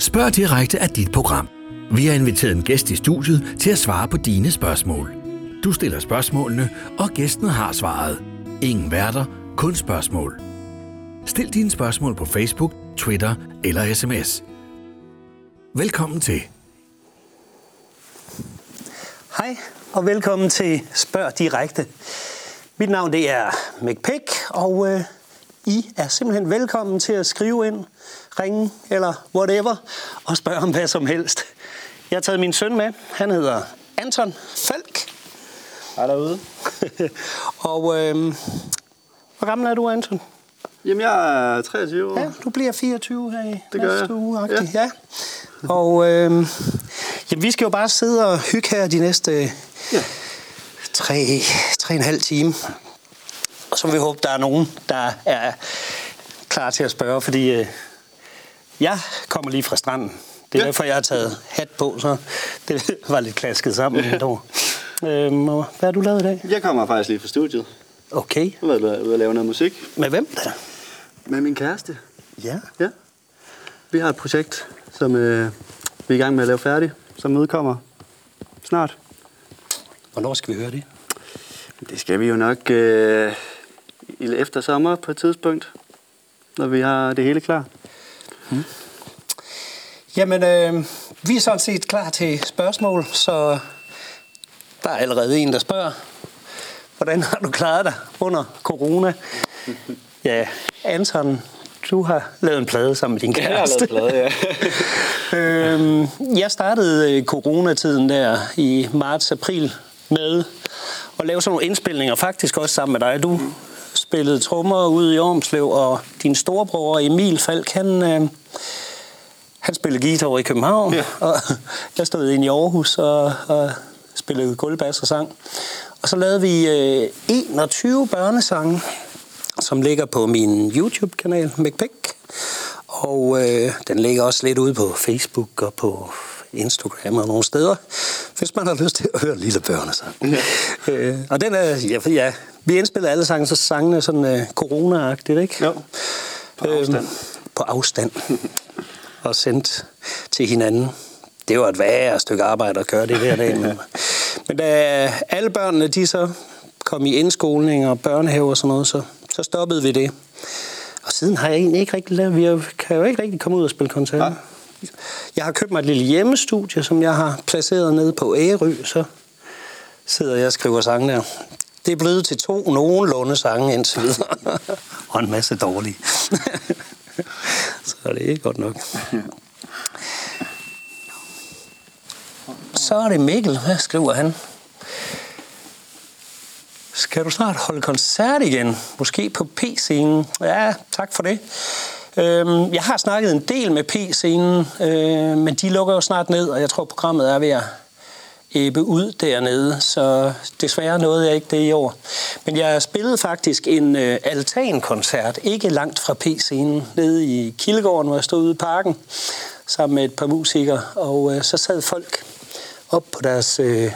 Spørg direkte er dit program. Vi har inviteret en gæst i studiet til at svare på dine spørgsmål. Du stiller spørgsmålene, og gæsten har svaret. Ingen værter, kun spørgsmål. Stil dine spørgsmål på Facebook, Twitter eller sms. Velkommen til. Hej og velkommen til Spørg Direkte. Mit navn det er Mick Pick, og øh, I er simpelthen velkommen til at skrive ind, ringe eller whatever, og spørge om hvad som helst. Jeg har taget min søn med. Han hedder Anton Falk. Hej derude. og øh, hvor gammel er du, Anton? Jamen, jeg er 23 år. Ja, du bliver 24 her i Det gør næste jeg. uge. Ja. Ja. Og øh, jamen, vi skal jo bare sidde og hygge her de næste Ja. tre, tre og en halv time. Og så vil vi håbe, der er nogen, der er klar til at spørge, fordi øh, jeg kommer lige fra stranden. Det er ja. Derfor, jeg har taget hat på, så det var lidt klasket sammen. Ja. Øhm, og hvad har du lavet i dag? Jeg kommer faktisk lige fra studiet. Okay. Jeg har været ude at lave noget musik Med hvem der? med min kæreste. Ja. Ja. Vi har et projekt, som øh, vi er i gang med at lave færdig, som udkommer snart. Hvornår skal vi høre det? Det skal vi jo nok øh, efter sommer på et tidspunkt, når vi har det hele klar. Jamen, øh, vi er sådan set klar til spørgsmål, så der er allerede en, der spørger, hvordan har du klaret dig under corona? Ja, Anton, du har lavet en plade sammen med din kæreste. ja. øhm, jeg startede øh, coronatiden der i marts-april med at lave sådan nogle indspilninger, faktisk også sammen med dig. Du spillede trommer ude i Ormslev, og din storebror Emil Falk, han, øh, han spillede guitar i København, Ja. og jeg stod inde i Aarhus og, og spillede gulvbass og sang. Og så lavede vi øh, 21 børnesange, som ligger på min YouTube-kanal, McPick. Og øh, den ligger også lidt ude på Facebook og på Instagram og nogle steder, hvis man har lyst til at høre lille børnesang. Ja. Øh, og den er, ja, ja, vi indspiller alle sange, så sangene sådan øh, corona-agtigt, ikke? Jo. På afstand. Øhm, på afstand. og sendt til hinanden. Det var et værre stykke arbejde at gøre det hver dag. Men, men da alle børnene de så kom i indskoling og børnehave og sådan noget, så, så stoppede vi det. Og siden har jeg egentlig ikke rigtig lavet, vi har- kan jo ikke rigtig komme ud og spille koncerter. Nej. Jeg har købt mig et lille hjemmestudie, som jeg har placeret nede på Ærø, så sidder jeg og skriver sange der. Det er blevet til to nogenlunde sange indtil videre. og en masse dårlige. så det er godt nok. Så er det Mikkel. Hvad skriver han? Skal du snart holde koncert igen? Måske på P-scenen? Ja, tak for det. Øhm, jeg har snakket en del med P-scenen, øh, men de lukker jo snart ned, og jeg tror, programmet er ved at æbe ud dernede, så desværre nåede jeg ikke det i år. Men jeg spillede faktisk en øh, altankoncert, ikke langt fra P-scenen, nede i Kildegården, hvor jeg stod ude i parken, sammen med et par musikere, og øh, så sad folk op på deres øh,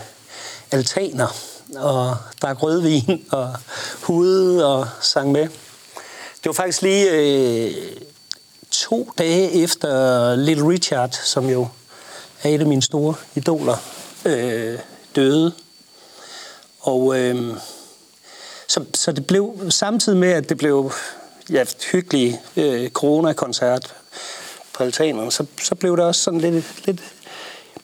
altaner og drak rødvin og hudede og sang med. Det var faktisk lige øh, to dage efter Little Richard, som jo er et af mine store idoler, øh, døde. Og øh, så, så det blev samtidig med, at det blev ja, hyggelig øh, corona-koncert på altanerne, så, så blev det også sådan lidt, lidt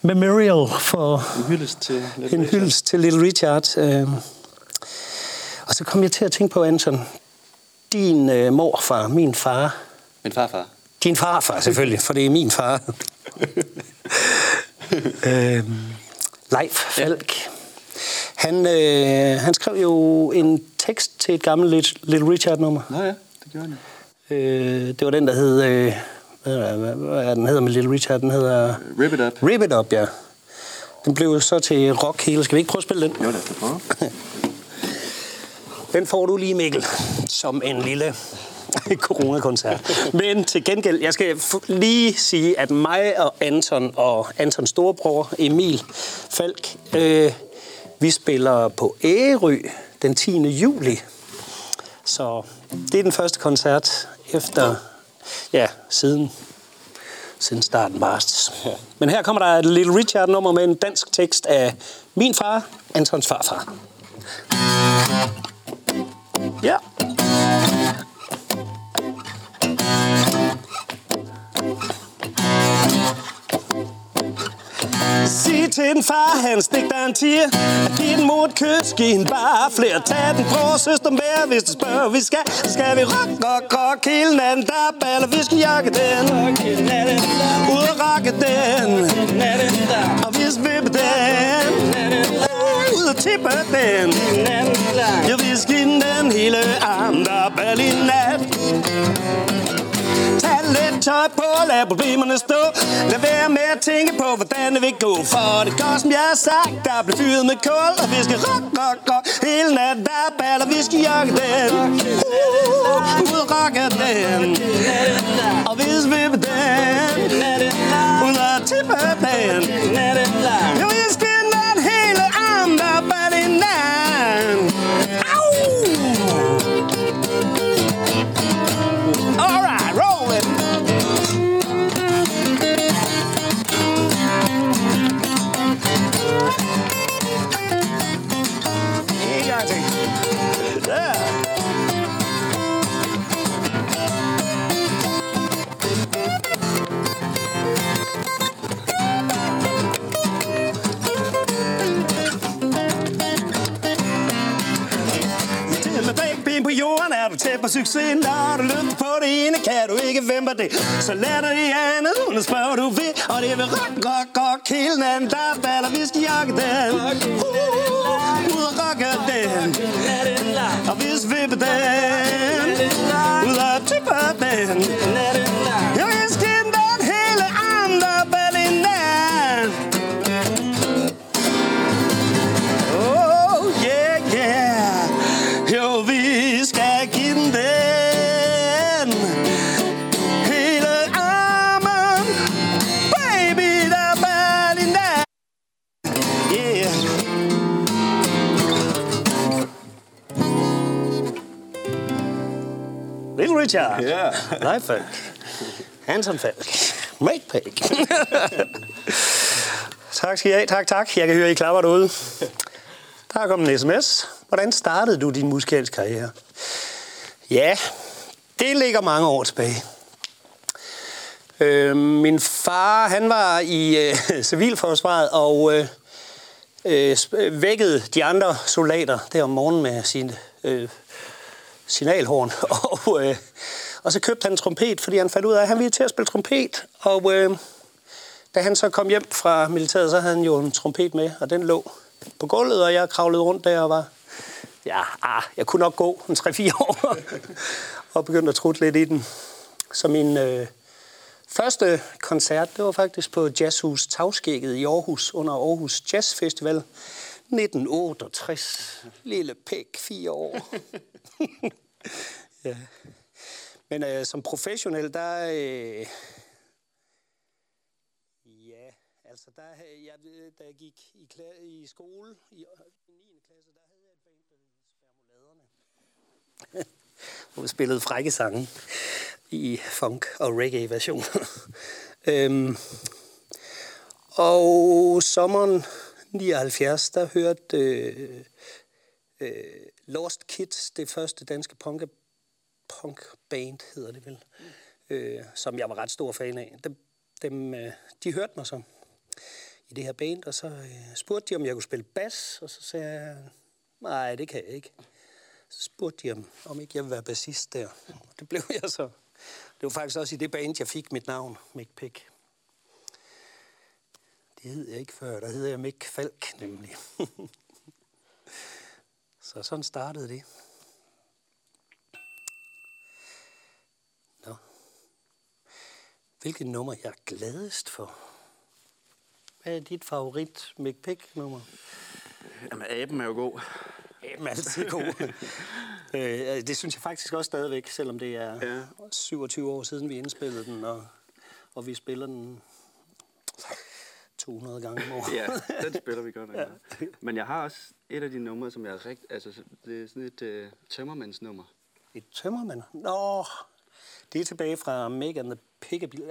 memorial for En hyldest til lidt en hyldest til Little Richard. Øh. Og så kom jeg til at tænke på, Anton, din øh, morfar, min far, Min farfar. din farfar selvfølgelig, for det er min far. øh, Leif Falk. Han, øh, han skrev jo en tekst til et gammelt Lit- Little Richard-nummer. Nå ja, det gjorde han. Øh, det var den, der hed... Øh, hvad, er- den hedder med Little Richard? Den hedder... Rip it up. Rip It Up, ja. Den blev så til rock hele. Skal vi ikke prøve at spille den? Jo, lad os prøve. Den får du lige, Mikkel, som en lille coronakoncert. Men til gengæld, jeg skal f- lige sige, at mig og Anton og Antons storebror Emil Falk, øh, vi spiller på Ærø den 10. juli. Så det er den første koncert efter, ja, siden siden starten marts. Men her kommer der et Little Richard-nummer med en dansk tekst af min far, Antons farfar. Ja. Til den far, han stik der en tiger At give den mod kys, giv en bare flere. Tag den bror, søster med, hvis du spørger Vi skal, så skal vi rock, rock, rock Hele natten, der baller, vi skal jakke den. Ud og rocke den. Og vi skal den. Ud og tippe den. Ja, vi skal give den hele arm, der baller i nat lidt tøj på, og lad problemerne stå. Lad være med at tænke på, hvordan det vil gå. For det går, som jeg har sagt, der bliver fyret med kul. Og vi skal rock, rock, rock Hele natten, der er ball, og vi skal jokke den. Uh, Ud og rocke den. Og vi skal den. Ud og tippe den. Ja, er på succesen Når du løber på det ene, kan du ikke vente det? Så lad dig det andet, uden at spørge du ved. Og det vil rock, rock, rock hele natten. Der falder vi den uh, Ud og rocke den. Og hvis skal vippe den. Ud og tippe den. Richard. Ja. Falk. Hanson Falk. Make Pig. tak skal I have. Tak, tak. Jeg kan høre, I klapper derude. Der er kommet en sms. Hvordan startede du din musikalske karriere? Ja, det ligger mange år tilbage. Øh, min far, han var i øh, civilforsvaret og øh, øh, vækkede de andre soldater der om morgenen med sin øh, signalhorn. Og, øh, og så købte han en trompet, fordi han fandt ud af, at han ville til at spille trompet. Og øh, da han så kom hjem fra militæret, så havde han jo en trompet med, og den lå på gulvet, og jeg kravlede rundt der og var... Ja, ah, jeg kunne nok gå en 3-4 år, og begyndte at trutte lidt i den. Så min øh, første koncert, det var faktisk på Jazzhus Tavskægget i Aarhus, under Aarhus Jazz Festival. 1968. Lille pæk, fire år. ja. Men øh, som professionel, der... Øh, ja, altså der, jeg, da jeg gik i, kla- i skole i 9. klasse, der havde jeg et band, der hed hvor vi spillede frække sange i funk og reggae versioner. øhm, og sommeren 79, der hørte øh, øh, Lost Kids, det første danske punk, punk band, hedder det vel, øh, som jeg var ret stor fan af. Dem, dem, øh, de hørte mig så i det her band, og så øh, spurgte de, om jeg kunne spille bas, og så sagde jeg, nej, det kan jeg ikke. Så spurgte de, om, om ikke jeg ville være bassist der. Og det blev jeg så. Det var faktisk også i det band, jeg fik mit navn, Mick Pick. Det hed jeg ikke før. Der hed jeg Mick Falk, nemlig. så sådan startede det. Nå. Hvilket nummer jeg er gladest for? Hvad er dit favorit Mick Pick-nummer? Jamen, aben er jo god. Jamen, altid god. øh, det synes jeg faktisk også stadigvæk, selvom det er ja. 27 år siden, vi indspillede den, og, og vi spiller den 200 gange om året. Ja, den spiller vi godt. Ja. Men jeg har også et af de numre, som jeg er rigtig... Altså, det er sådan et øh, tømmermandsnummer. Et tømmermand? Nå, det er tilbage fra Meg and the Pickabilly.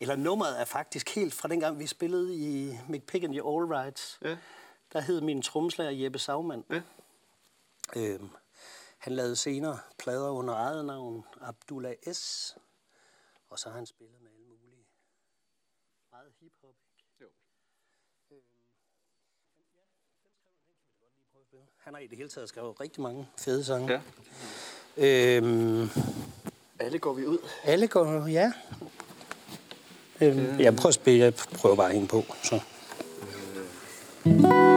Eller nummeret er faktisk helt fra dengang, vi spillede i Mick Pick and the All Rights. Ja. Der hed min tromslager Jeppe Sagmann. Ja. Øhm, han lavede senere plader under eget navn, Abdullah S. Og så har han spillet med alle mulige. Meget hiphop. Jo. Han har i det hele taget skrevet rigtig mange fede sange. Ja. Øhm, Alle går vi ud. alle går, ja. Øhm, jeg prøver at spille, jeg prøver bare at hænge på. Så. Når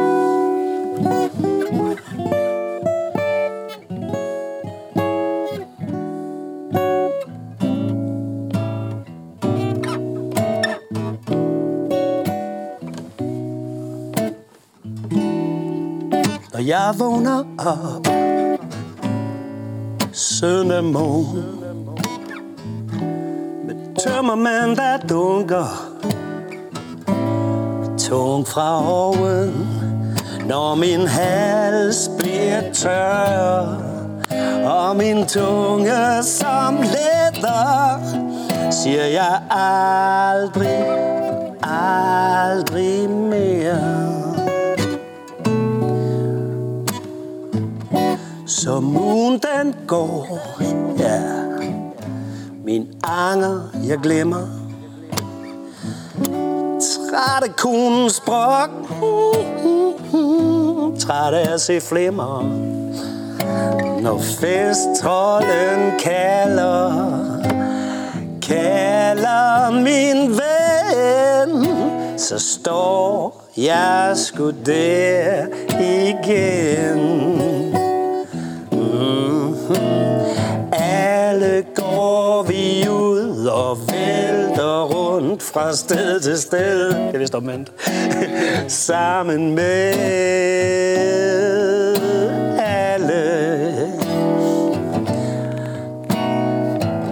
jeg vågner op. Søndag morgen. Med tømmermand, der dunker. Tung fra oven, når min hals bliver tør. Og min tunge som leder siger jeg aldrig, aldrig mere. Som ugen den går, ja. Min anger, jeg glemmer. Trætte konens brok. Træt af at se flimmer. Når festtrollen kalder Kalder min ven Så står jeg sgu der igen. Og vælter rundt fra sted til sted. Det er vist omvendt. Sammen med alle.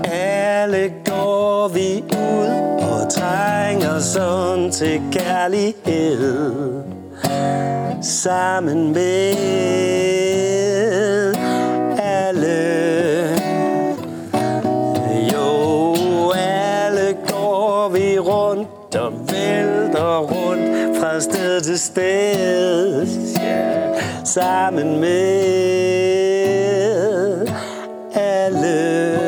Alle går vi ud og trænger sådan til kærlighed. Sammen med sidder til sted. Ja, sammen med alle.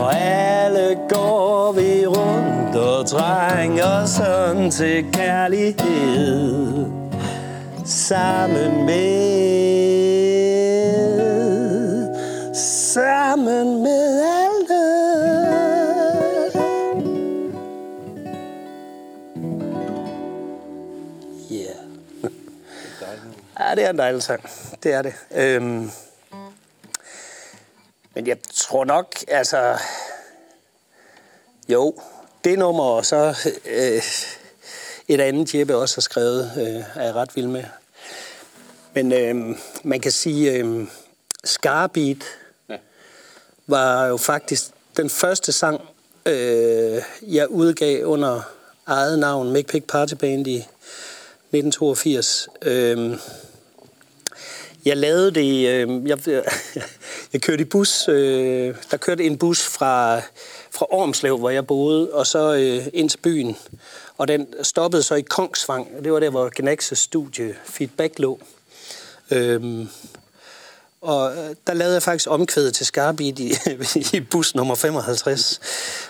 Og alle går vi rundt og trænger sådan til kærlighed sammen med det er en dejlig sang. Det er det. Øhm, men jeg tror nok, altså... Jo, det nummer, og så øh, et andet, Jeppe også har skrevet, øh, er jeg ret vild med. Men øh, man kan sige, øh, Scarbeat Ja. var jo faktisk den første sang, øh, jeg udgav under eget navn, Make Pick Party Band i 1982. Øh, jeg lavede det, øh, jeg, jeg kørte i bus, øh, der kørte en bus fra, fra Ormslev, hvor jeg boede, og så øh, ind til byen. Og den stoppede så i Kongsvang, og det var der, hvor Gnaxes studie Feedback lå. Øhm, og øh, der lavede jeg faktisk omkvædet til Skarbit i, i bus nummer 55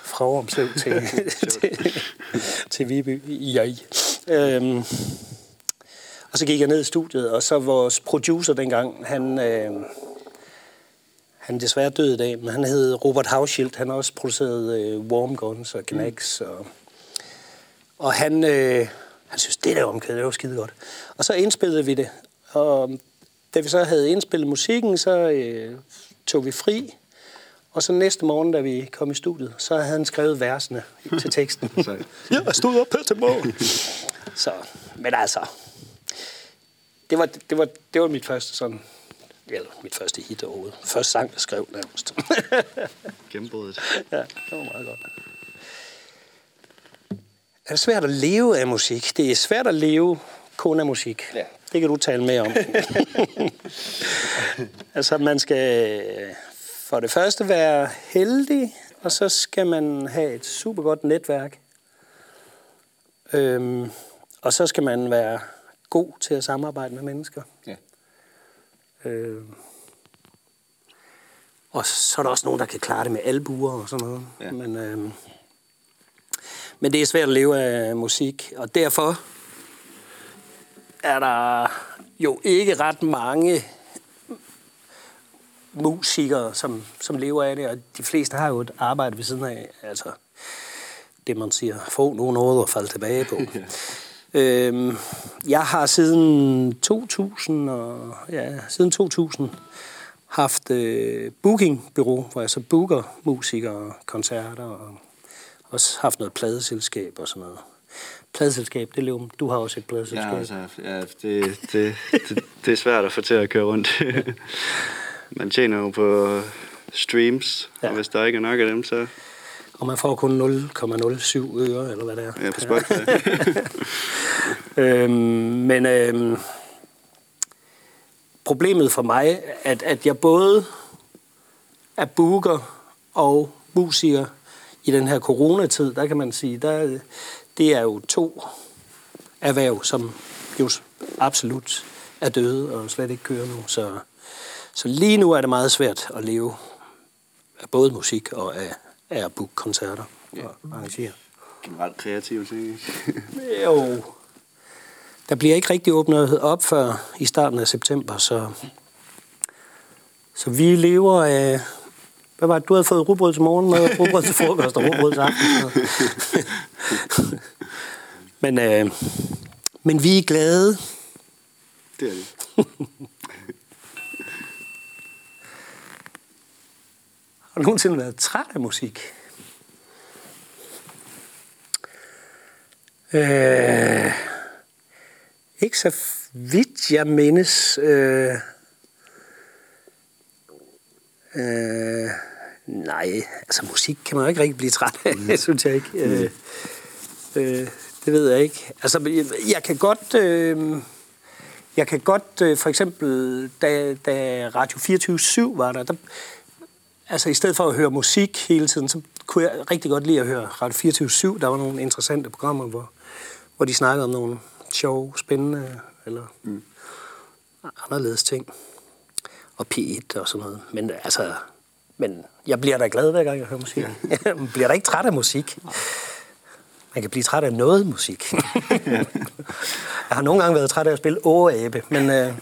fra Ormslev til, til, til Viby. Ja. Øhm, og så gik jeg ned i studiet, og så vores producer dengang, han, øh, han er desværre død i dag, men han hed Robert Hauschild. Han har også produceret øh, Warm Guns og Knax. Og, og han, øh, han synes, det der omkvæd, det var skide godt. Og så indspillede vi det. Og da vi så havde indspillet musikken, så øh, tog vi fri. Og så næste morgen, da vi kom i studiet, så havde han skrevet versene til teksten. Sejt. jeg stod op til mål. Så, men altså, det var, det var, det var mit første sådan, eller mit første hit overhovedet. Første sang, jeg skrev nærmest. Gennembruddet. ja, det var meget godt. Er det svært at leve af musik? Det er svært at leve kun af musik. Ja. Det kan du tale mere om. altså, man skal for det første være heldig, og så skal man have et super godt netværk. Øhm, og så skal man være god til at samarbejde med mennesker. Ja. Øhm, og så er der også nogen, der kan klare det med albuer og sådan noget. Ja. Men, øhm, men det er svært at leve af musik, og derfor er der jo ikke ret mange musikere, som, som lever af det, og de fleste har jo et arbejde ved siden af, altså det man siger, få nogen noget at falde tilbage på. øhm, jeg har siden 2000, og, ja, siden 2000 haft øh, bookingbureau, hvor jeg så booker musikere, koncerter, og også haft noget pladeselskab og sådan noget. Pladeselskab, det lever, du har også et pladeselskab. Ja, altså, ja det, det, det, det er svært at få til at køre rundt. Man tjener jo på streams. Ja. og hvis der ikke er nok af dem, så Og man får kun 0,07 øre, eller hvad det er. jeg på Spotify. Øhm, men øhm, problemet for mig, at, at jeg både er booker og musiker i den her coronatid, der kan man sige, der, det er jo to erhverv, som jo absolut er døde og slet ikke kører nu. Så, så lige nu er det meget svært at leve af både musik og af, af at booke koncerter og arrangere. Generelt kreative ting. ikke? Jo. Der bliver ikke rigtig åbnet op før i starten af september, så, så vi lever af... Hvad var det? Du havde fået rugbrød til morgen, og rugbrød til frokost og rugbrød til aften. men, øh, men vi er glade. det er det. Har du nogensinde været træt af musik? Øh, ikke så vidt jeg mindes. Øh, øh, nej, altså musik kan man jo ikke rigtig blive træt af, synes jeg ikke. Øh, øh, det ved jeg ikke. Altså, jeg, jeg kan godt... Øh, jeg kan godt, øh, for eksempel, da, da Radio 24 var der, der, altså i stedet for at høre musik hele tiden, så kunne jeg rigtig godt lide at høre Radio 24 Der var nogle interessante programmer, hvor, hvor de snakkede om nogle sjove, spændende eller mm. anderledes ting. Og P1 og sådan noget. Men altså, men jeg bliver da glad hver gang jeg hører musik. Ja. jeg bliver da ikke træt af musik. Man kan blive træt af noget musik. jeg har nogle gange været træt af at spille Åabe, men øh,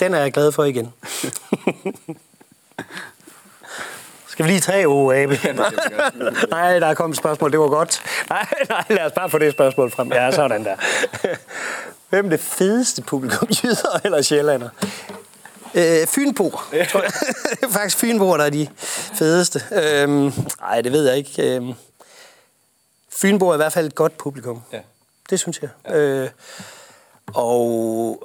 den er jeg glad for igen. Skal vi lige tage Åabe? nej, der er kommet et spørgsmål, det var godt. Nej, nej, lad os bare få det spørgsmål frem. Ja, sådan der. Hvem er det fedeste publikum, jyder eller sjællander? Øh, Fynboer, tror jeg. Faktisk Fynboer, der er de fedeste. Øhm, nej, det ved jeg ikke. Øhm, Fynboer er i hvert fald et godt publikum. Ja. Det synes jeg. Ja. Øh, og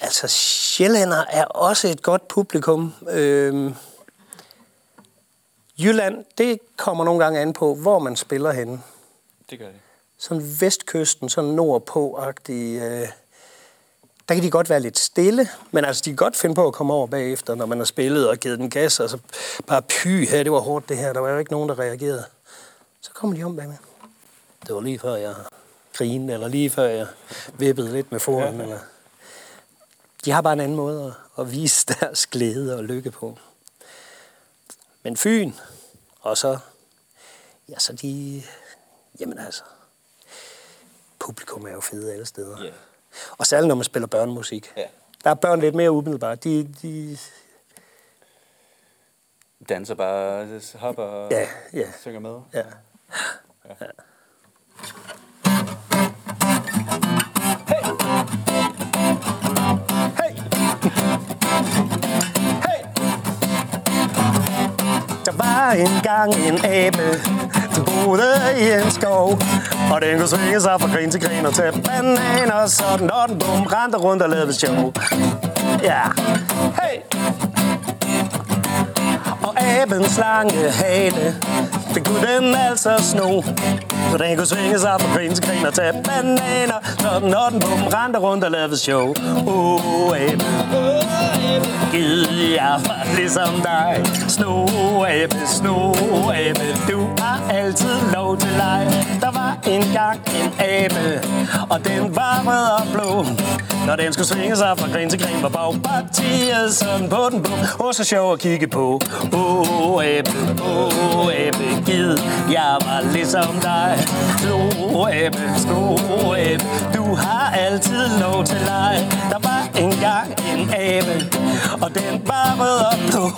altså, sjællander er også et godt publikum. Øh, Jylland, det kommer nogle gange an på, hvor man spiller henne. Det gør det. Sådan vestkysten, sådan nordpå-agtig. Øh, der kan de godt være lidt stille, men altså, de kan godt finde på at komme over bagefter, når man har spillet og givet den gas, og så bare py her, det var hårdt det her, der var jo ikke nogen, der reagerede. Så kommer de om bagmed. Det var lige før jeg grinede, eller lige før jeg vippede lidt med foran, eller... De har bare en anden måde at, at vise deres glæde og lykke på. Men Fyn, og så, ja, så de, jamen altså, publikum er jo fede alle steder. Ja. Og særligt når man spiller børnemusik. Ja. Der er børn lidt mere umiddelbart. De, de, Danser bare, hopper og ja, ja, synger med. ja. Hey! Engang en abe, der boede i en skov. Og den kunne svinge sig fra grin til grin og tage bananer, sådan og den bum rendte rundt og lavede show. Ja, hey! Og abens lange hale, det kunne den altså sno. Så den kunne svinge sig fra grin til grin og tage bananer, sådan når den på dem rendte rundt og lavede show. Åh, oh, abe, gid jeg var ligesom dig. Snoabe, snoabe Du har altid lov til leg Der var engang en abe Og den var rød og blå. Når den skulle svinge sig fra gren til gren, Var bagpartiet sådan på den blå. Åh, så sjov at kigge på. Åh, oh, abe, åh, oh, abe Gid, jeg var ligesom dig. Snoabe, snoabe Du har altid lov til leg. Der var engang en abe Og den var rød og blå.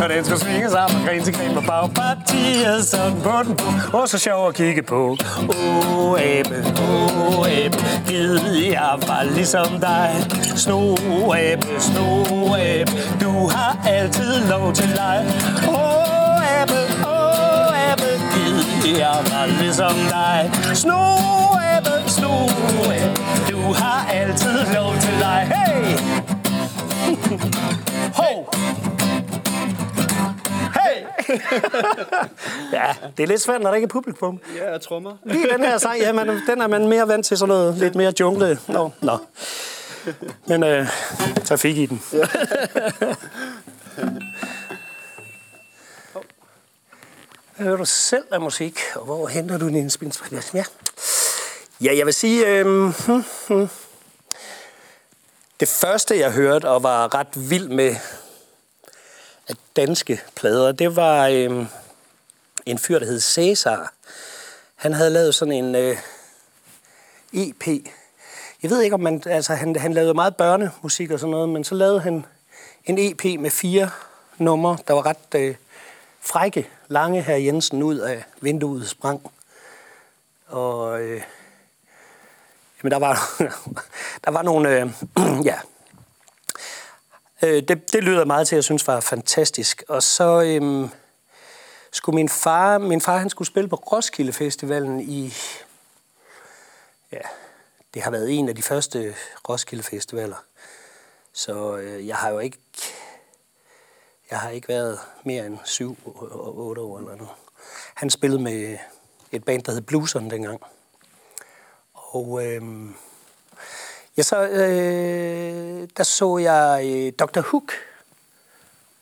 Når den skulle svinge sammen fra grin til gren på bagpartiet sådan på den. Blå Og så sjov at kigge på. Åh, oh, abe, åh, oh, abe Gid, jeg var ligesom dig. Sno, abe, sno, abe, Du har altid lov til dig. Åh, oh, abe, åh, oh, abe Gid, jeg var ligesom dig. Sno, abe, sno, abe, Du har altid lov til leg Hey! Ho! Hey! ja, det er lidt svært, når der ikke er publikum. Ja, jeg trommer. Lige den her sang, ja, man, den er man mere vant til sådan noget lidt mere jungle. Nå, nå. Men øh, trafik i den. Hvad hører du selv af musik, og hvor henter du din inspiration? Ja, ja jeg vil sige, øh, hmm, hmm. det første jeg hørte og var ret vild med af danske plader, det var øh, en fyr, der hed Cæsar. Han havde lavet sådan en øh, EP. Jeg ved ikke, om man... Altså, han, han lavede meget børnemusik og sådan noget, men så lavede han en EP med fire numre, der var ret øh, frække. Lange her Jensen ud af vinduet sprang. Og... Øh, jamen, der var, der var nogle... Øh, ja, Øh, det, det lyder meget til, jeg synes var fantastisk. Og så øh, skulle min far, min far han skulle spille på Roskilde Festivalen i, ja, det har været en af de første Roskilde Festivaler. Så øh, jeg har jo ikke, jeg har ikke været mere end syv og otte år eller noget. Han spillede med et band, der hed Blueseren dengang. Og øhm, Ja, så øh, der så jeg øh, Dr. Hook,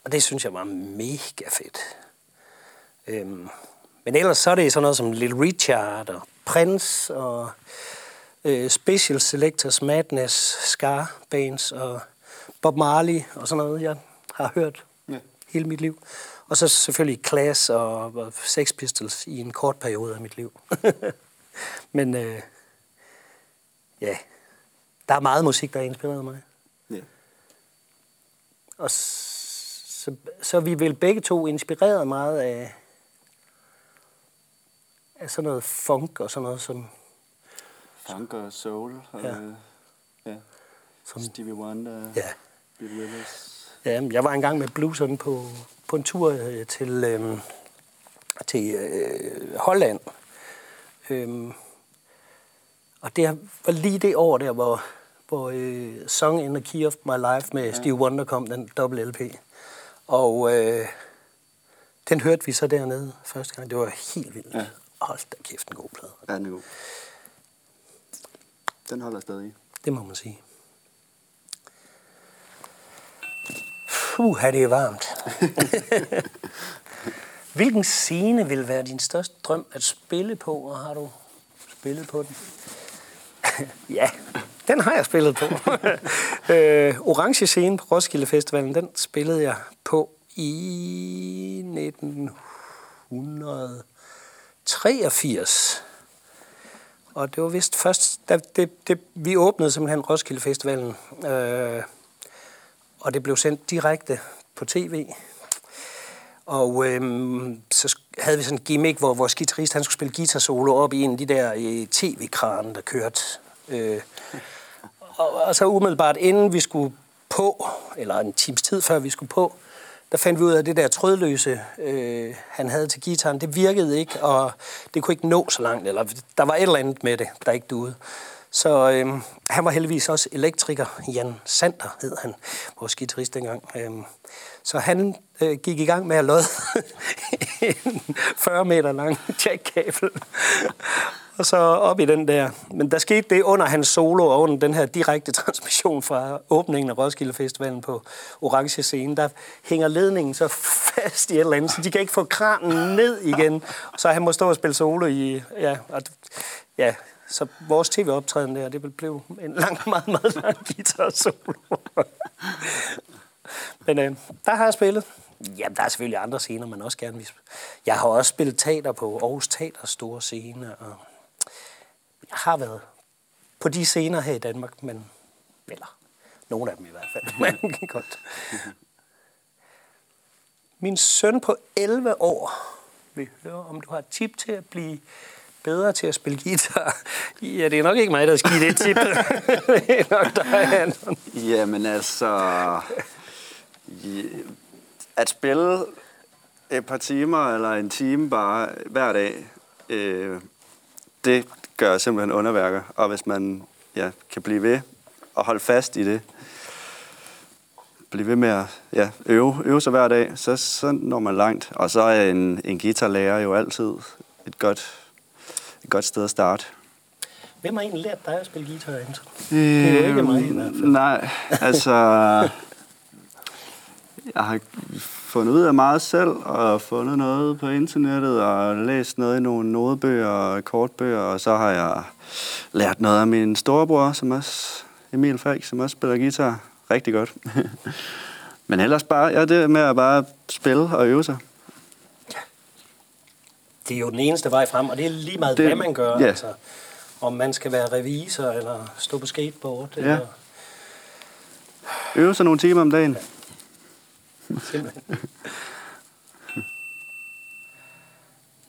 og det synes jeg var mega fedt. Øhm, men ellers så er det sådan noget som Little Richard og Prince og øh, Special Selectors Madness, Scar Bands og Bob Marley og sådan noget, jeg har hørt ja. hele mit liv. Og så selvfølgelig Class og, og Sex Pistols i en kort periode af mit liv. Men øh, ja, der er meget musik, der har inspireret mig. Ja. Og så, så vi vil begge to inspireret meget af, af sådan noget funk og sådan noget som... Funk og soul. Og, ja. ja. Som, Stevie Wonder. Ja. Bill Withers. Ja, jeg var engang med blueseren på, på en tur øh, til, øhm, til øh, Holland. Øhm, og det var lige det år der, hvor, hvor øh, Song in the Key of My Life med ja. Steve Wonder kom, den dobbelt LP. Og øh, den hørte vi så dernede første gang. Det var helt vildt. Ja. Hold da kæft, en god plade. Ja, den er god. Den holder stadig. Det må man sige. Puh, det er varmt. Hvilken scene vil være din største drøm at spille på, og har du spillet på den? ja, den har jeg spillet på. øh, Orange Scene på Roskilde Festivalen, den spillede jeg på i 1983. Og det var vist først, da det, det, vi åbnede simpelthen Roskilde Festivalen, øh, og det blev sendt direkte på tv. Og øhm, så havde vi sådan en gimmick, hvor vores guitarist han skulle spille guitar solo op i en af de der øh, tv-kranen, der kørte. Øh, og, og så umiddelbart inden vi skulle på, eller en times tid før vi skulle på, der fandt vi ud af, at det der trådløse, øh, han havde til gitaren, det virkede ikke, og det kunne ikke nå så langt, eller der var et eller andet med det, der ikke duede. Så øhm, han var heldigvis også elektriker. Jan Sander hed han, vores guitarist dengang. Øhm, så han øh, gik i gang med at lodde en 40 meter lang jackkabel. Og så op i den der. Men der skete det under hans solo og under den her direkte transmission fra åbningen af Roskilde Festivalen på Orange Scene. Der hænger ledningen så fast i et eller andet, så de kan ikke få kranen ned igen. Så han må stå og spille solo i... Ja, og, ja så vores tv-optræden der, det blev en lang, meget, meget lang guitar solo. Men øh, der har jeg spillet. Jamen, der er selvfølgelig andre scener, man også gerne vil Jeg har også spillet teater på Aarhus Teaters store scene, og jeg har været på de scener her i Danmark, men eller nogle af dem i hvert fald. Men godt. Min søn på 11 år vil høre, om du har et tip til at blive bedre til at spille guitar. Ja, det er nok ikke mig, der skal give det tip. det er nok dig, Jamen altså at spille et par timer eller en time bare hver dag, øh, det gør simpelthen underværker. Og hvis man ja, kan blive ved og holde fast i det, blive ved med at ja, øve, øve sig hver dag, så, så når man langt. Og så er en, en guitarlærer jo altid et godt, et godt sted at starte. Hvem har egentlig lært dig at spille guitar, Anton? Det er jo ikke mig i hvert fald. Nej, altså jeg har fundet ud af meget selv, og fundet noget på internettet, og læst noget i nogle nodebøger og kortbøger, og så har jeg lært noget af min storebror, som også, Emil Falk, som også spiller guitar rigtig godt. Men ellers bare, ja, det med at bare spille og øve sig. Det er jo den eneste vej frem, og det er lige meget, det, hvad man gør. Ja. Altså, om man skal være revisor, eller stå på skateboard. Ja. Eller... Øve sig nogle timer om dagen. Ja.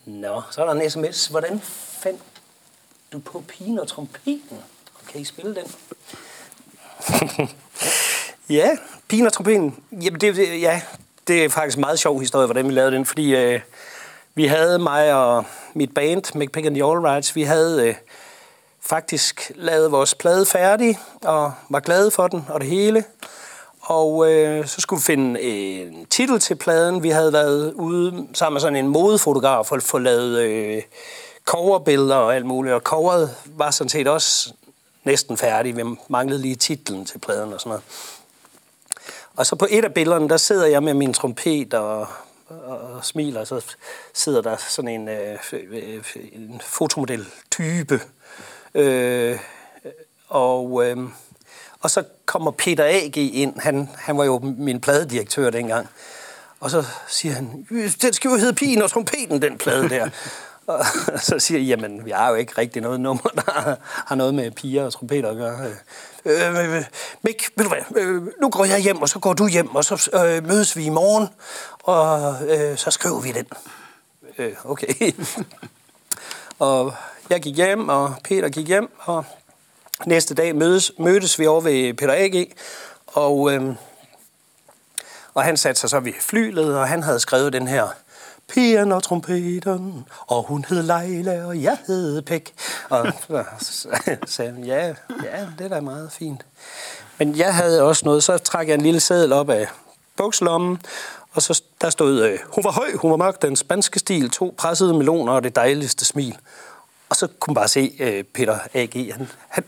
Nå, så er der en sms. Hvordan fandt du på pigen og trompeten? Kan I spille den? ja, pigen og trompeten. Jamen, det, det, ja, det er faktisk en meget sjov historie, hvordan vi lavede den, fordi øh, vi havde mig og mit band, McPick and the All Rights, vi havde øh, faktisk lavet vores plade færdig, og var glade for den og det hele. Og øh, så skulle vi finde en titel til pladen. Vi havde været ude sammen med sådan en modefotograf og få lavet øh, coverbilleder og alt muligt. Og coveret var sådan set også næsten færdig. Vi manglede lige titlen til pladen og sådan noget. Og så på et af billederne, der sidder jeg med min trompet og, og, og smiler, og så sidder der sådan en, øh, øh en fotomodel-type. Øh, og... Øh, og så kommer Peter A.G. ind. Han, han var jo min pladedirektør dengang. Og så siger han, den skal jo hedde Pigen og Trompeten, den plade der. og så siger jeg, jamen, vi har jo ikke rigtig noget nummer, der har noget med piger og trompeter at gøre. Øh, øh Mik, ved du hvad, øh, nu går jeg hjem, og så går du hjem, og så øh, mødes vi i morgen, og øh, så skriver vi den. Øh, okay. og jeg gik hjem, og Peter gik hjem, og Næste dag mødes, mødtes vi over ved Peter A.G., og, øh, og han satte sig så ved flylet, og han havde skrevet den her Pigen og trompeten, og hun hed Leila, og jeg hed Pæk. Og så sagde han, ja, ja, det er da meget fint. Men jeg havde også noget, så trak jeg en lille seddel op af bukslommen, og så der stod, øh, hun var høj, hun var mørk, den spanske stil, to pressede meloner og det dejligste smil. Og så kunne man bare se øh, Peter A.G., han, han,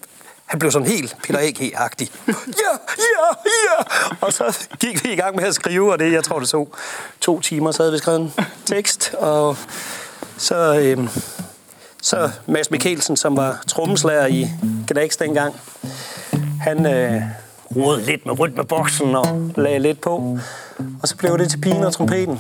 han blev sådan helt Peter A.G.-agtig. Ja, ja, ja! Og så gik vi i gang med at skrive, og det, jeg tror, det så to timer, så havde vi skrevet en tekst, og så, øhm, så Mads Mikkelsen, som var trommeslager i Gdax dengang, han øh, rodede lidt med rytmeboksen og lagde lidt på. Og så blev det til pigen og trompeten,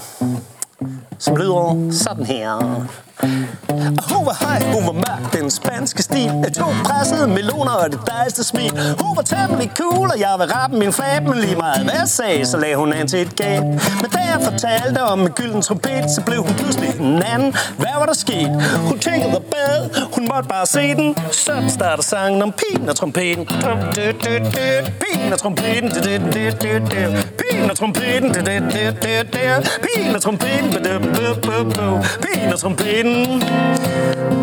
som lyder sådan her. Hun var høj, hun var mørk, den spanske stil To pressede meloner og det dejligste smil. Hun var temmelig cool, og jeg var rappen min flab Men lige meget. Hvad jeg sagde, så lagde hun an til et gab Men da jeg fortalte om en gylden trompet Så blev hun pludselig en anden. Hvad var der sket? Hun tænkte og bad. Hun måtte bare se den. Så starter sangen om pigen og trompeten. Pigen og trompeten. Pigen og trompeten. Pigen og trompeten. Pigen og trompeten den.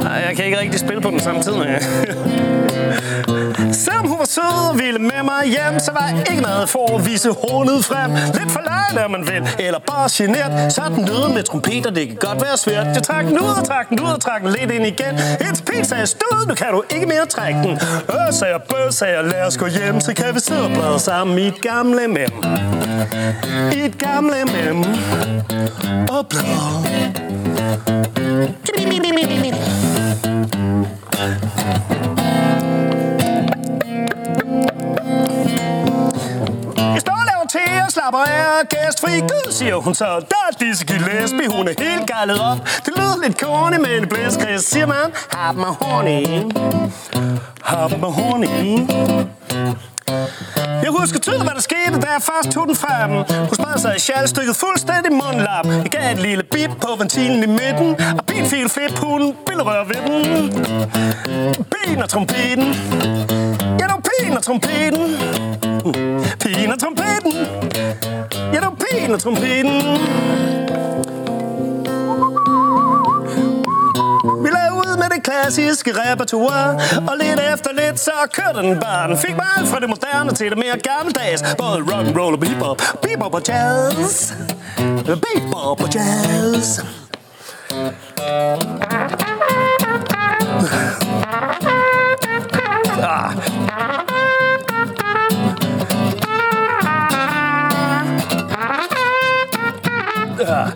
Ej, jeg kan ikke rigtig spille på den samtidig. Var sød og ville med mig hjem, så var jeg ikke noget for at vise hornet frem. Lidt for løgn, man vel, eller bare genert. Sådan lyder med trompeter, det kan godt være svært. Jeg trak den ud og trak den ud og trak den lidt ind igen. Et pil sagde stød, nu kan du ikke mere trække den. Øh, sagde jeg, bød, sagde jeg, lad os gå hjem, så kan vi sidde og bladre sammen i et gamle mem. I et gamle mem. Og bladre. Thank you. Klapper er gæstfri Gud, siger hun så. Der er disse Gillespie, hun er helt gejlet op. Det lyder lidt corny, men det blæst, blæskreds, siger man. Hop mig horny. Hop mig horny. Jeg husker tydeligt, hvad der skete, da jeg først tog den frem. Hun spredte sig i sjalstykket fuldstændig mundlap. Jeg gav et lille bip på ventilen i midten, og bin fil flip, hun ville røre ved den. Ben og trompeten. Ja, og trompeten. Pin og trompeten. Ja, det var og trompeten. Vi lavede ud med det klassiske repertoire Og lidt efter lidt, så kørte den bare Den fik mig alt fra det moderne til det mere gammeldags Både rock and roll og bebop Bebop og jazz Bebop og jazz ah. Ah.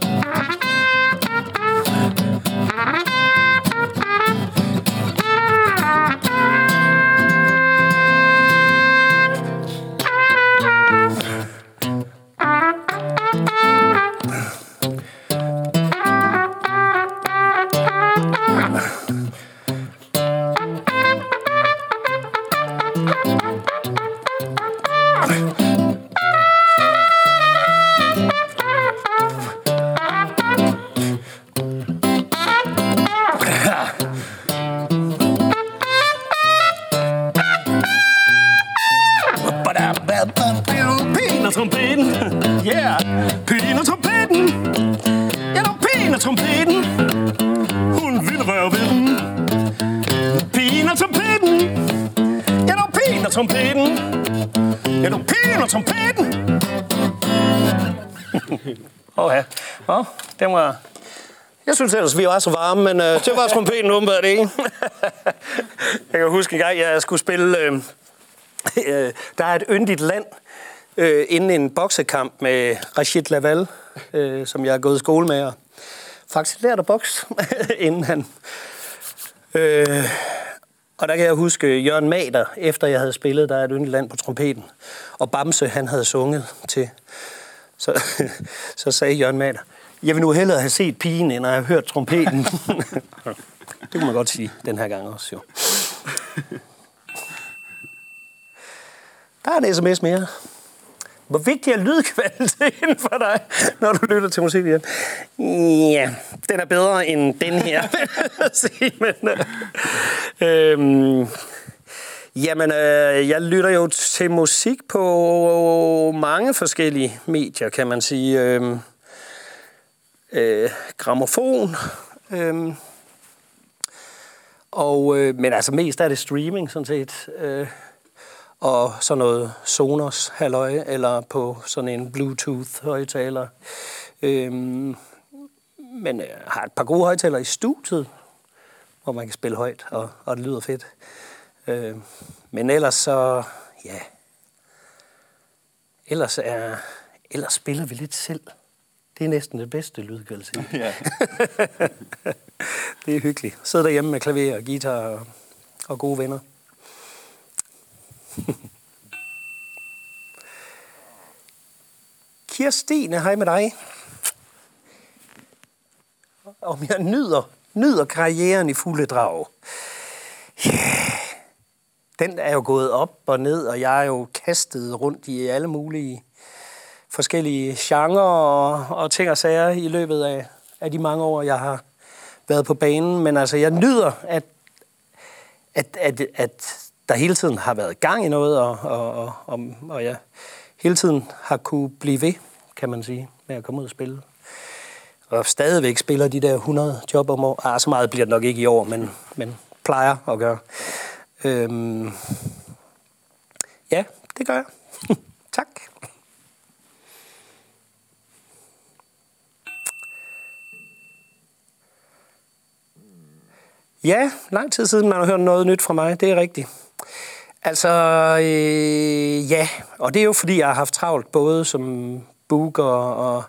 Synes ellers, vi var så varme, men øh, det var trompeten åbenbart ikke. jeg kan huske en gang, jeg skulle spille... Øh, øh, der er et yndigt land øh, inden en boksekamp med Rashid Laval, øh, som jeg har gået i skole med, og faktisk lærte at bokse, inden han... Øh, og der kan jeg huske Jørgen Mader, efter jeg havde spillet, der er et yndigt land på trompeten, og Bamse, han havde sunget til. Så, så sagde Jørgen Mader, jeg vil nu hellere have set pigen, end at have hørt trompeten. det kunne man godt sige den her gang også, jo. Der er en sms mere. Hvor vigtig er lydkvaliteten for dig, når du lytter til musik igen? Ja, den er bedre end den her, vil. Men, øh, øh, jamen, øh, jeg lytter jo til musik på mange forskellige medier, kan man sige. Øh, øh, gramofon. Øh, og, øh, men altså mest er det streaming, sådan set. Øh, og sådan noget Sonos halløj, eller på sådan en Bluetooth-højtaler. Øhm, men jeg har et par gode højtaler i studiet, hvor man kan spille højt, og, og det lyder fedt. Øh, men ellers så, ja, ellers, er, ellers spiller vi lidt selv. Det er næsten det bedste lydkvalitet. Ja. det er hyggeligt. Sidde derhjemme med klaver og guitar og, og gode venner. Kirstine, hej med dig. Om jeg nyder, nyder karrieren i fulde drag. Yeah. Den er jo gået op og ned, og jeg er jo kastet rundt i alle mulige forskellige genrer og, og ting og sager i løbet af, af de mange år, jeg har været på banen. Men altså, jeg nyder, at, at, at, at der hele tiden har været gang i noget, og, og, og, og, og jeg hele tiden har kunne blive ved, kan man sige, med at komme ud og spille. Og stadigvæk spiller de der 100 job om år. Ah, så meget bliver det nok ikke i år, men, men plejer at gøre. Øhm, Ja, det gør jeg. tak. Ja, lang tid siden man har hørt noget nyt fra mig, det er rigtigt. Altså, øh, ja, og det er jo fordi, jeg har haft travlt både som booker og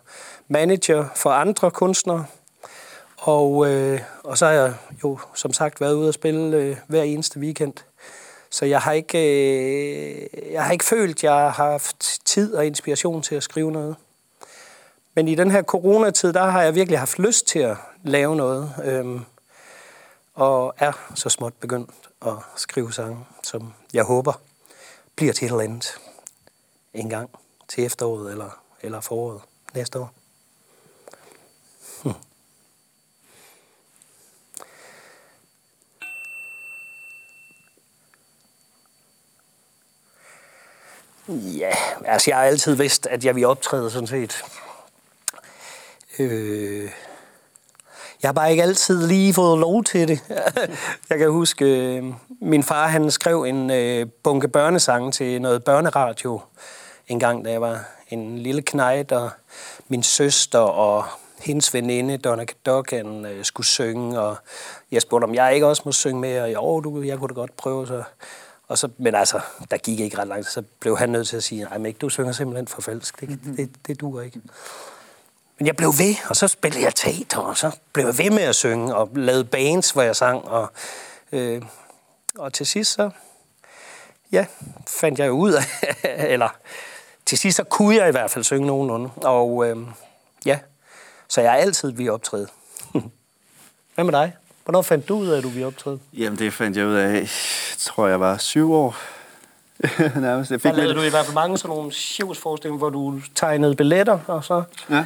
manager for andre kunstnere. Og, øh, og så har jeg jo som sagt været ude og spille øh, hver eneste weekend. Så jeg har ikke, øh, jeg har ikke følt, at jeg har haft tid og inspiration til at skrive noget. Men i den her coronatid, der har jeg virkelig haft lyst til at lave noget. Øh, og er så småt begyndt at skrive sange, som jeg håber bliver til et eller andet en gang til efteråret eller, eller foråret næste år. Hm. Ja, altså jeg har altid vidst, at jeg vil optræde sådan set. Øh, jeg har bare ikke altid lige fået lov til det. jeg kan huske, øh, min far han skrev en øh, bunke børnesang til noget børneradio en gang, da jeg var en lille knejt, og min søster og hendes veninde, Donna Cadogan, øh, skulle synge, og jeg spurgte, om jeg ikke også må synge med, og jo, du, jeg kunne da godt prøve, så og så, men altså, der gik ikke ret langt, så blev han nødt til at sige, nej, ikke, du synger simpelthen for falsk. Det, det, det duer ikke. Men jeg blev ved, og så spillede jeg teater, og så blev jeg ved med at synge, og lavede bands, hvor jeg sang, og, øh, og til sidst så, ja, fandt jeg jo ud af, eller til sidst så kunne jeg i hvert fald synge nogenlunde, og øh, ja, så jeg er altid ved optræde. Hvad med dig? Hvornår fandt du ud af, at du ville optræde? Jamen, det fandt jeg ud af, tror jeg var syv år. Nærmest. Jeg fik Der lavede lidt... du i hvert fald mange sådan nogle showsforestillinger, hvor du tegnede billetter, og så... Ja.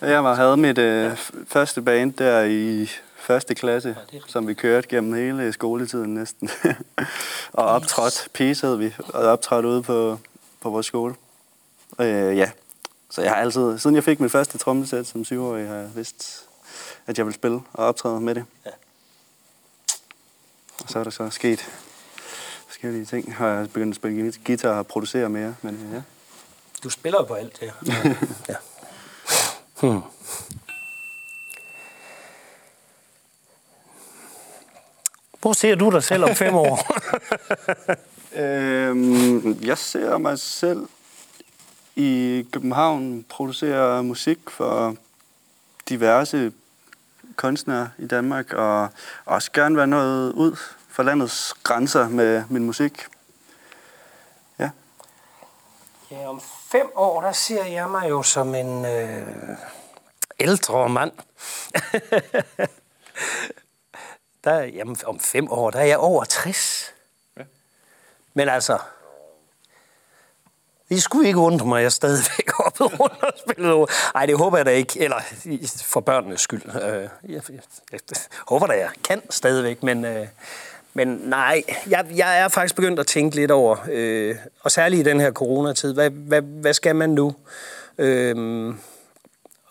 Jeg var, havde mit øh, første band der i første klasse, ja, som vi kørte gennem hele skoletiden næsten. og optrådte, peace hed vi, og optrådte ude på, på vores skole. Øh, ja, så jeg har altid, siden jeg fik mit første trommesæt som syvårig, har jeg vidst, at jeg ville spille og optræde med det. Ja. Og så er der så sket forskellige ting. Har jeg begyndt at spille guitar og producere mere, men ja. Du spiller jo på alt, ja. ja. Hmm. Hvor ser du dig selv om fem år? øhm, jeg ser mig selv i København producere musik for diverse kunstnere i Danmark, og også gerne være noget ud for landets grænser med min musik. Ja. Ja, om fem år, der ser jeg mig jo som en øh, ældre mand. der, jamen, om fem år, der er jeg over 60. Ja. Men altså, det skulle ikke undre mig, at jeg stadigvæk hoppede rundt og spillede Nej, det håber jeg da ikke. Eller for børnenes skyld. Øh, jeg, jeg, jeg håber da, jeg kan stadigvæk, men... Øh, men nej, jeg, jeg er faktisk begyndt at tænke lidt over, øh, og særligt i den her coronatid, hvad, hvad, hvad skal man nu? Øh,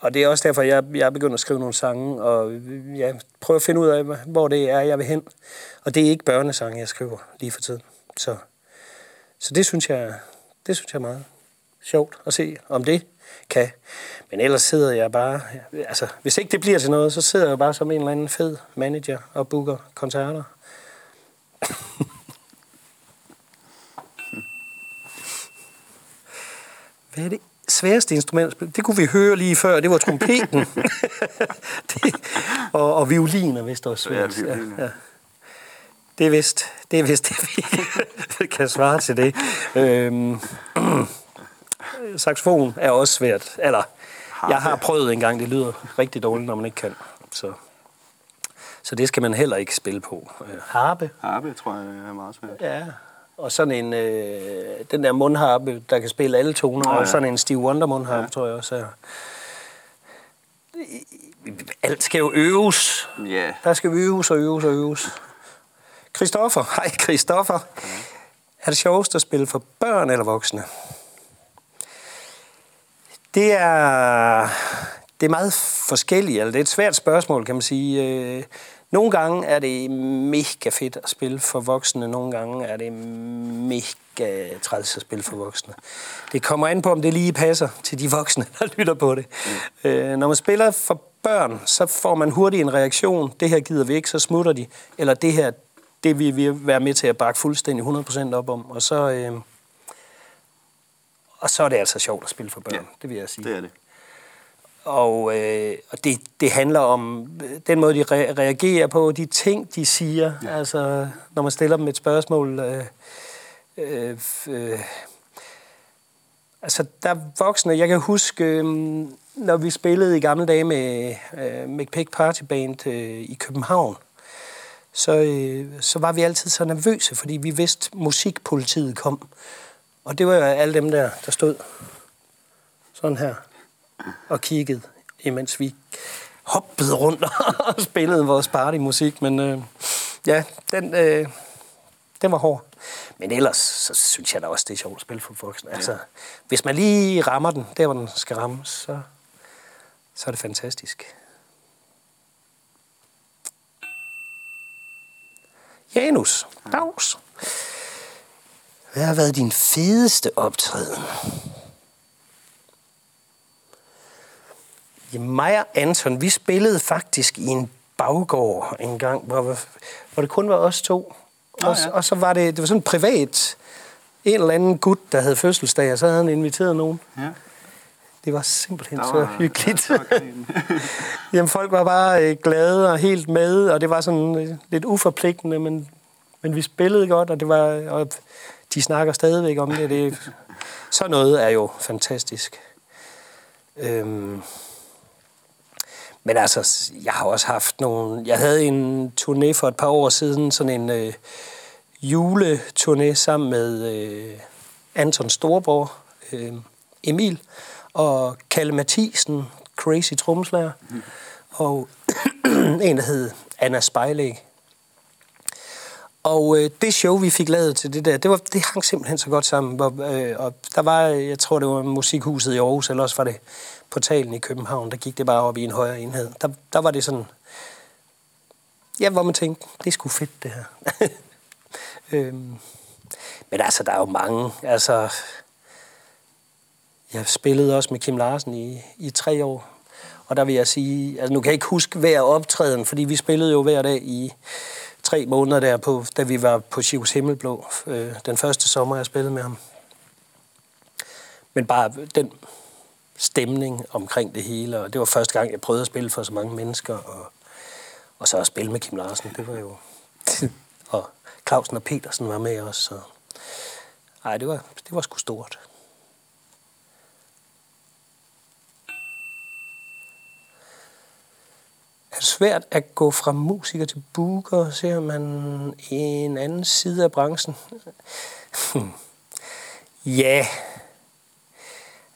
og det er også derfor, jeg, jeg er begyndt at skrive nogle sange, og ja, prøve at finde ud af, hvor det er, jeg vil hen. Og det er ikke børnesange, jeg skriver lige for tiden. Så, så det synes jeg, det synes jeg er meget sjovt at se, om det kan. Men ellers sidder jeg bare... Altså, hvis ikke det bliver til noget, så sidder jeg bare som en eller anden fed manager og booker koncerter. Hvad er det sværeste instrument Det kunne vi høre lige før, det var trompeten. det, og, og violiner, hvis det var svært. Ja, ja. Det er vist det, er vist det vi kan svare til det. Øhm, saxofon er også svært. Eller, jeg har prøvet en gang, det lyder rigtig dårligt, når man ikke kan. Så, så det skal man heller ikke spille på. Øh, harpe. Harpe, tror jeg, er meget svært. Ja, og sådan en, øh, den der mundharpe, der kan spille alle toner, oh, ja. og sådan en Steve Wonder mundharpe, ja. tror jeg også er. Alt skal jo øves. Yeah. Der skal øves og øves og øves. Christoffer, hej Christoffer. Okay. Er det sjovest at spille for børn eller voksne? Det er, det er meget forskelligt, eller det er et svært spørgsmål, kan man sige. Øh, nogle gange er det mega fedt at spille for voksne, nogle gange er det mega mega træls at spille for voksne. Det kommer an på, om det lige passer til de voksne, der lytter på det. Mm. Øh, når man spiller for børn, så får man hurtigt en reaktion. Det her gider vi ikke, så smutter de. Eller det her, det vil vi være med til at bakke fuldstændig 100% op om. Og så, øh, og så er det altså sjovt at spille for børn, ja, det vil jeg sige. Det er det. Og, øh, og det, det handler om øh, den måde, de re- reagerer på, de ting, de siger. Ja. Altså, når man stiller dem et spørgsmål. Øh, øh, øh, altså, der er voksne. Jeg kan huske, øh, når vi spillede i gamle dage med øh, McPick Party Band øh, i København, så, øh, så var vi altid så nervøse, fordi vi vidste, at musikpolitiet kom. Og det var jo alle dem der, der stod sådan her og kiggede, imens vi hoppede rundt og spillede vores partymusik. Men øh, ja, den, øh, den var hård. Men ellers, så synes jeg da også, det er sjovt at spille for voksne. Ja. Altså, hvis man lige rammer den, der hvor den skal rammes, så, så er det fantastisk. Janus, dags. Hvad har været din fedeste optræden? Mig og Anton, vi spillede faktisk i en baggård en gang, hvor, hvor det kun var os to. Oh, og, ja. og så var det, det var sådan privat, en eller anden gut, der havde fødselsdag, og så havde han inviteret nogen. Ja. Det var simpelthen var, så hyggeligt. Jamen, folk var bare øh, glade og helt med, og det var sådan øh, lidt uforpligtende, men, men vi spillede godt, og det var, og de snakker stadigvæk om det. det så noget er jo fantastisk. Øhm, men altså, jeg har også haft nogle... Jeg havde en turné for et par år siden, sådan en øh, juleturné sammen med øh, Anton Storborg, øh, Emil og Kalle Mathisen, crazy tromslager, mm. og en, der hed Anna Spejlæg. Og øh, det show, vi fik lavet til det der, det, var, det hang simpelthen så godt sammen. Hvor, øh, og der var, øh, jeg tror, det var Musikhuset i Aarhus, eller også var det portalen i København, der gik det bare op i en højere enhed. Der, der var det sådan, ja, hvor man tænkte, det er sgu fedt, det her. øhm, men altså, der er jo mange, altså, jeg spillede også med Kim Larsen i, i tre år, og der vil jeg sige, altså nu kan jeg ikke huske hver optræden, fordi vi spillede jo hver dag i tre måneder der, på, da vi var på Chivs Himmelblå, øh, den første sommer, jeg spillede med ham. Men bare den stemning omkring det hele, og det var første gang, jeg prøvede at spille for så mange mennesker, og, og så at spille med Kim Larsen, det var jo... og Clausen og Petersen var med også, så... Ej, det var, det var sgu stort. Er det svært at gå fra musiker til booker, ser man en anden side af branchen? Hmm. ja,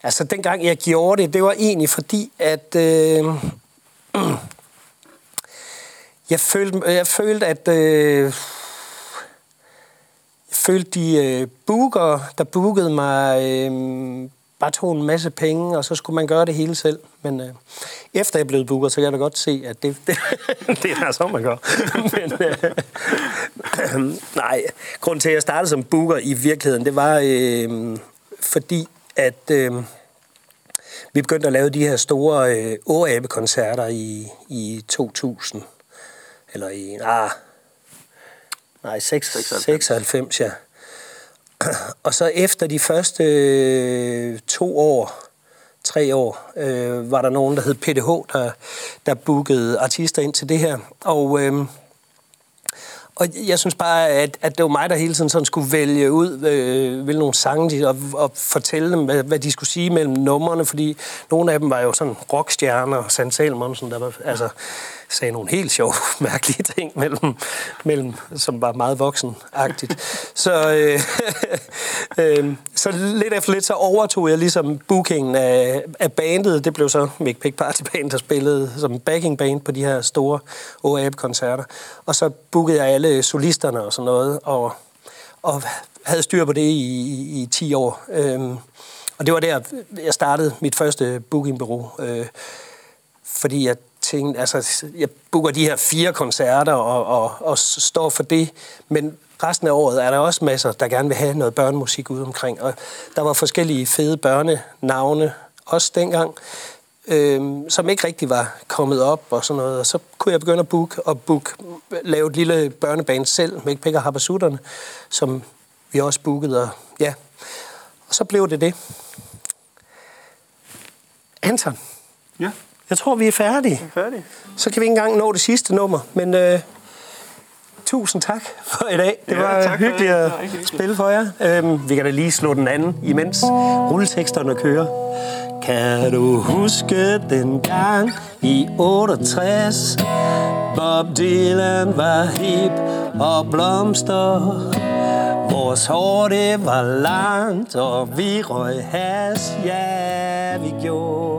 Altså, dengang jeg gjorde det, det var egentlig fordi, at øh, jeg, følte, jeg følte, at øh, jeg følte, de øh, booker, der bookede mig, øh, bare tog en masse penge, og så skulle man gøre det hele selv. Men øh, efter jeg blev booker, så kan jeg da godt se, at det, det, det er så, man gør. Men, øh, nej, grunden til, at jeg startede som booker i virkeligheden, det var øh, fordi, at øh, vi begyndte at lave de her store øh, åabe-koncerter i, i 2000. Eller i, ah, nej, 6, 96. 96, ja. Og så efter de første øh, to år, tre år, øh, var der nogen, der hed PDH, der, der bookede artister ind til det her. Og... Øh, og jeg synes bare, at, at det var mig, der hele tiden sådan skulle vælge ud, øh, hvilke nogle sange, og, og fortælle dem, hvad, hvad de skulle sige mellem numrene, fordi nogle af dem var jo sådan rockstjerner, Sand Salmonsen, der var, altså, sagde nogle helt sjove, mærkelige ting mellem, mellem som var meget voksenagtigt. så, øh, øh, så lidt efter lidt, så overtog jeg ligesom bookingen af, af bandet. Det blev så Mick Pick Party Band, der spillede som backing band på de her store OAB-koncerter. Og så bookede jeg alle solisterne og sådan noget, og, og havde styr på det i, i, i 10 år. Øh, og det var der, jeg startede mit første bookingbureau. Øh, fordi jeg ting. altså, jeg booker de her fire koncerter og, og, og står for det, men resten af året er der også masser, der gerne vil have noget børnemusik ude omkring. Og der var forskellige fede børnenavne, også dengang, øh, som ikke rigtig var kommet op og sådan noget. Og så kunne jeg begynde at booke og book, lave et lille børneband selv med Pekka Habasutterne, som vi også bookede. Og, ja. og så blev det det. Anton, Ja, jeg tror, vi er færdige. færdig. Så kan vi ikke engang nå det sidste nummer, men øh, tusind tak for i dag. Det Ja, var tak hyggeligt at hyggeligt. spille for jer. Øhm, vi kan da lige slå den anden, imens rulleteksterne kører. Kan du huske den gang i 68? Bob Dylan var hip og blomster. Vores hår det var langt, og vi røg has, ja vi gjorde.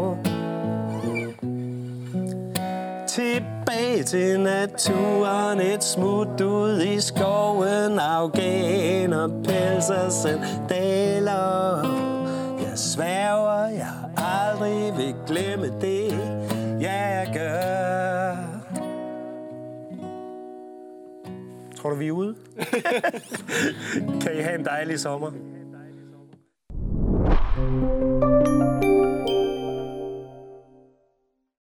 tilbage til naturen. Et smut ud i skoven. Afghan og pelser sandaler Jeg sværger, jeg aldrig vil glemme det Ja, jeg gør. Tror du, vi er ude? kan I have en dejlig sommer? thank you